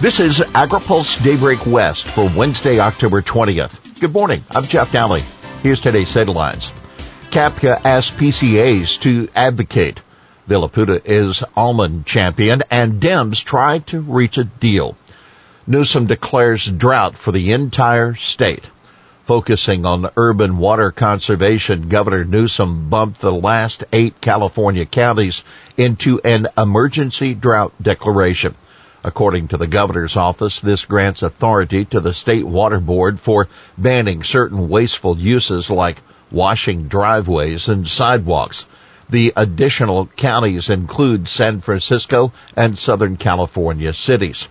This is AgriPulse Daybreak West for Wednesday, October 20th. Good morning. I'm Jeff Daly. Here's today's headlines. CAPCA asks PCAs to advocate. Villapudua is almond champion and Dems try to reach a deal. Newsom declares drought for the entire state. Focusing on urban water conservation, Governor Newsom bumped the last eight California counties into an emergency drought declaration. According to the governor's office, this grants authority to the state water board for banning certain wasteful uses like washing driveways and sidewalks. The additional counties include San Francisco and Southern California cities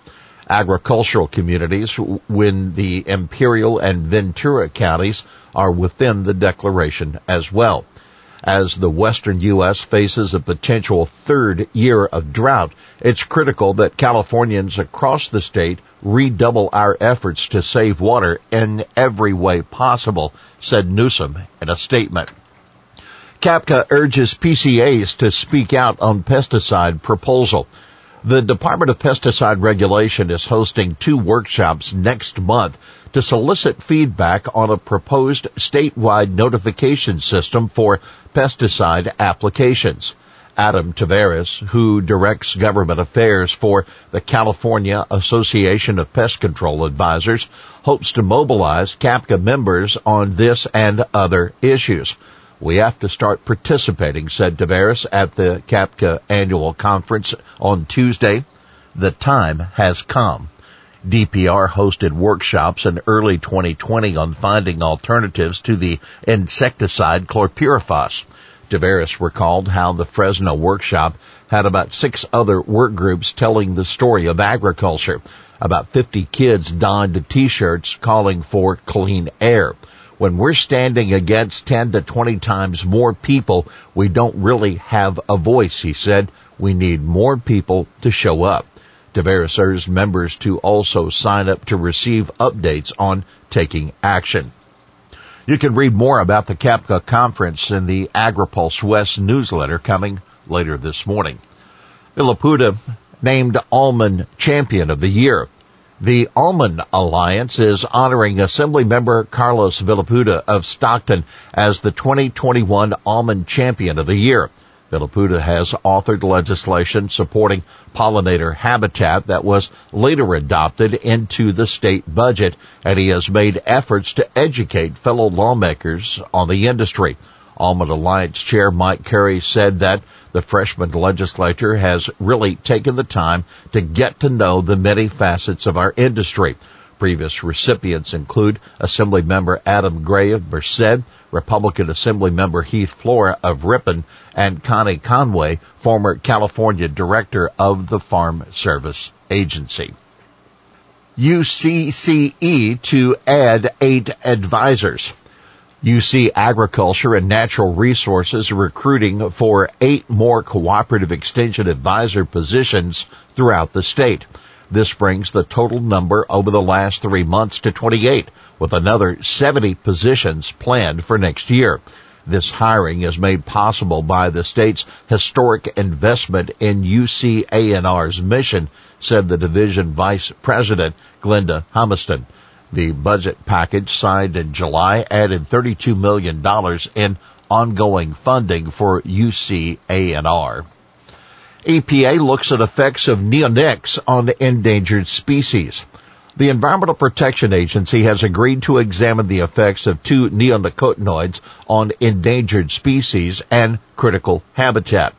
agricultural communities when the Imperial and Ventura counties are within the declaration as well. As the western U.S. faces a potential third year of drought, it's critical that Californians across the state redouble our efforts to save water in every way possible, said Newsom in a statement. CAPCA urges PCAs to speak out on pesticide proposal. The Department of Pesticide Regulation is hosting two workshops next month to solicit feedback on a proposed statewide notification system for pesticide applications. Adam Taveras, who directs government affairs for the California Association of Pest Control Advisors, hopes to mobilize CAPCA members on this and other issues. We have to start participating, said Taveras at the CAPCA annual conference on Tuesday. The time has come. DPR hosted workshops in early 2020 on finding alternatives to the insecticide chlorpyrifos. Taveras recalled how the Fresno workshop had about six other work groups telling the story of agriculture. About 50 kids donned t-shirts calling for clean air when we're standing against 10 to 20 times more people, we don't really have a voice, he said. We need more people to show up. Taveras urged members to also sign up to receive updates on taking action. You can read more about the CAPCA conference in the AgriPulse West newsletter coming later this morning. Laputa named Almond Champion of the Year. The Almond Alliance is honoring Assembly member Carlos Villapudua of Stockton as the 2021 Almond Champion of the Year. Villapudua has authored legislation supporting pollinator habitat that was later adopted into the state budget, and he has made efforts to educate fellow lawmakers on the industry. Almond Alliance Chair Mike Carey said that the freshman legislature has really taken the time to get to know the many facets of our industry. Previous recipients include Assembly Member Adam Gray of Merced, Republican Assembly Member Heath Flora of Ripon, and Connie Conway, former California Director of the Farm Service Agency. UCCE to add eight advisors. UC Agriculture and Natural Resources recruiting for eight more cooperative extension advisor positions throughout the state. This brings the total number over the last three months to 28, with another 70 positions planned for next year. This hiring is made possible by the state's historic investment in UCANR's mission, said the division vice president, Glenda Humiston. The budget package signed in July added $32 million in ongoing funding for UCANR. EPA looks at effects of neonics on endangered species. The Environmental Protection Agency has agreed to examine the effects of two neonicotinoids on endangered species and critical habitat.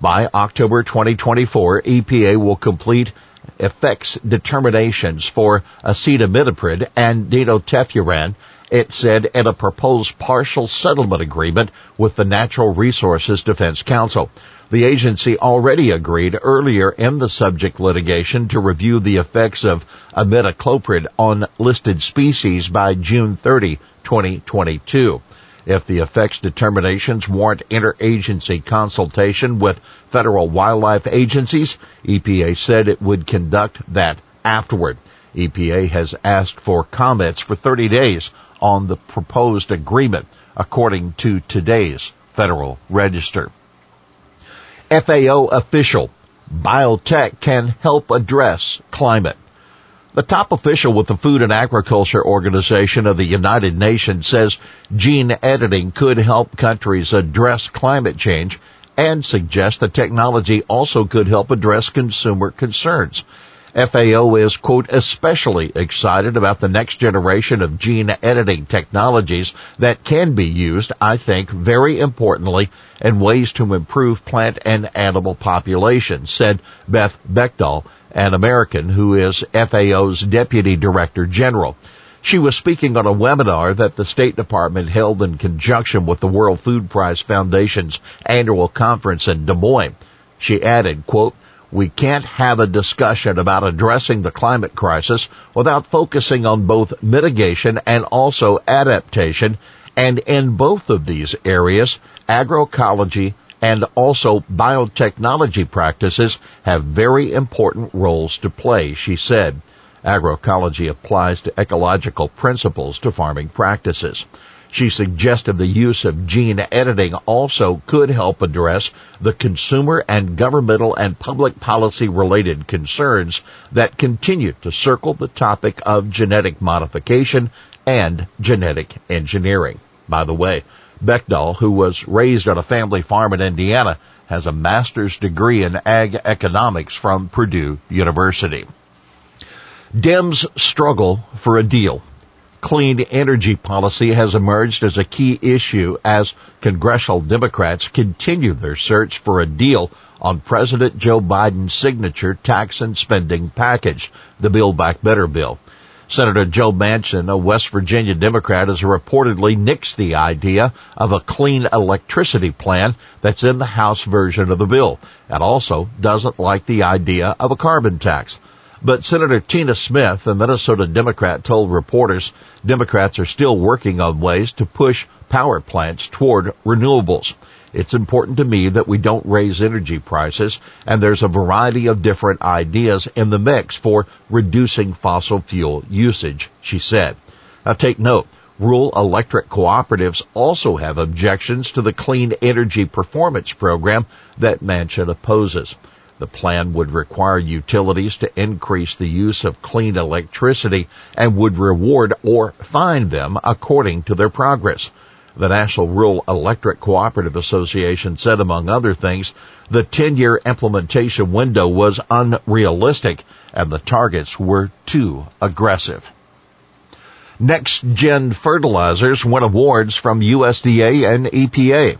By October 2024, EPA will complete effects determinations for acetamiprid and dinotefuran, it said in a proposed partial settlement agreement with the Natural Resources Defense Council. The agency already agreed earlier in the subject litigation to review the effects of imidacloprid on listed species by June 30, 2022. If the effects determinations warrant interagency consultation with federal wildlife agencies, EPA said it would conduct that afterward. EPA has asked for comments for 30 days on the proposed agreement, according to today's Federal Register. FAO official, biotech can help address climate. The top official with the Food and Agriculture Organization of the United Nations says gene editing could help countries address climate change and suggests the technology also could help address consumer concerns. FAO is, quote, especially excited about the next generation of gene editing technologies that can be used, I think, very importantly, in ways to improve plant and animal populations, said Beth Bechdol, an American who is FAO's Deputy Director General. She was speaking on a webinar that the State Department held in conjunction with the World Food Prize Foundation's annual conference in Des Moines. She added, quote, we can't have a discussion about addressing the climate crisis without focusing on both mitigation and also adaptation. And in both of these areas, agroecology and also biotechnology practices have very important roles to play, she said. Agroecology applies to ecological principles to farming practices. She suggested the use of gene editing also could help address the consumer and governmental and public policy related concerns that continue to circle the topic of genetic modification and genetic engineering. By the way, Bechdol, who was raised on a family farm in Indiana, has a master's degree in ag economics from Purdue University. Dems struggle for a deal clean energy policy has emerged as a key issue as congressional Democrats continue their search for a deal on President Joe Biden's signature tax and spending package, the Build Back Better bill. Senator Joe Manchin, a West Virginia Democrat, has reportedly nixed the idea of a clean electricity plan that's in the House version of the bill, and also doesn't like the idea of a carbon tax. But Senator Tina Smith, a Minnesota Democrat, told reporters Democrats are still working on ways to push power plants toward renewables. It's important to me that we don't raise energy prices, and there's a variety of different ideas in the mix for reducing fossil fuel usage, she said. Now take note, rural electric cooperatives also have objections to the Clean Energy Performance Program that Manchin opposes. The plan would require utilities to increase the use of clean electricity and would reward or fine them according to their progress. The National Rural Electric Cooperative Association said, among other things, the 10-year implementation window was unrealistic and the targets were too aggressive. Next Gen Fertilizers won awards from USDA and EPA.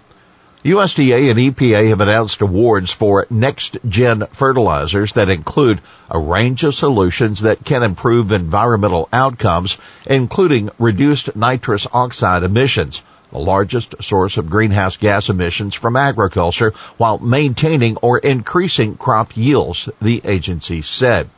USDA and EPA have announced awards for next gen fertilizers that include a range of solutions that can improve environmental outcomes, including reduced nitrous oxide emissions, the largest source of greenhouse gas emissions from agriculture, while maintaining or increasing crop yields, the agency said.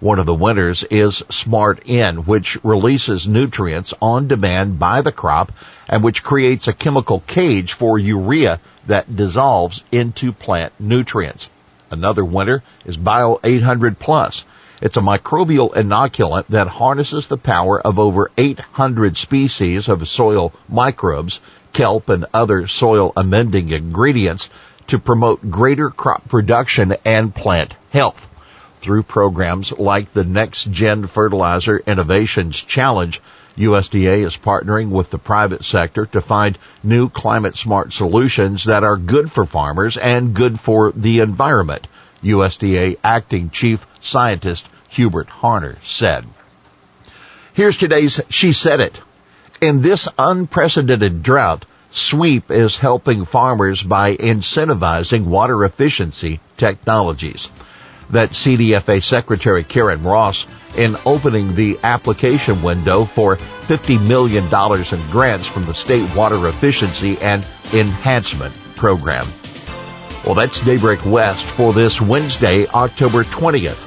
One of the winners is Smart N, which releases nutrients on demand by the crop and which creates a chemical cage for urea that dissolves into plant nutrients. Another winner is Bio 800 Plus. It's a microbial inoculant that harnesses the power of over 800 species of soil microbes, kelp and other soil amending ingredients to promote greater crop production and plant health through programs like the Next Gen Fertilizer Innovations Challenge. USDA is partnering with the private sector to find new climate smart solutions that are good for farmers and good for the environment, USDA acting chief scientist Hubert Hamer said. Here's today's She Said It. In this unprecedented drought, SWEEP is helping farmers by incentivizing water efficiency technologies that CDFA Secretary Karen Ross in opening the application window for $50 million in grants from the State Water Efficiency and Enhancement Program. Well, that's Daybreak West for this Wednesday, October 20th.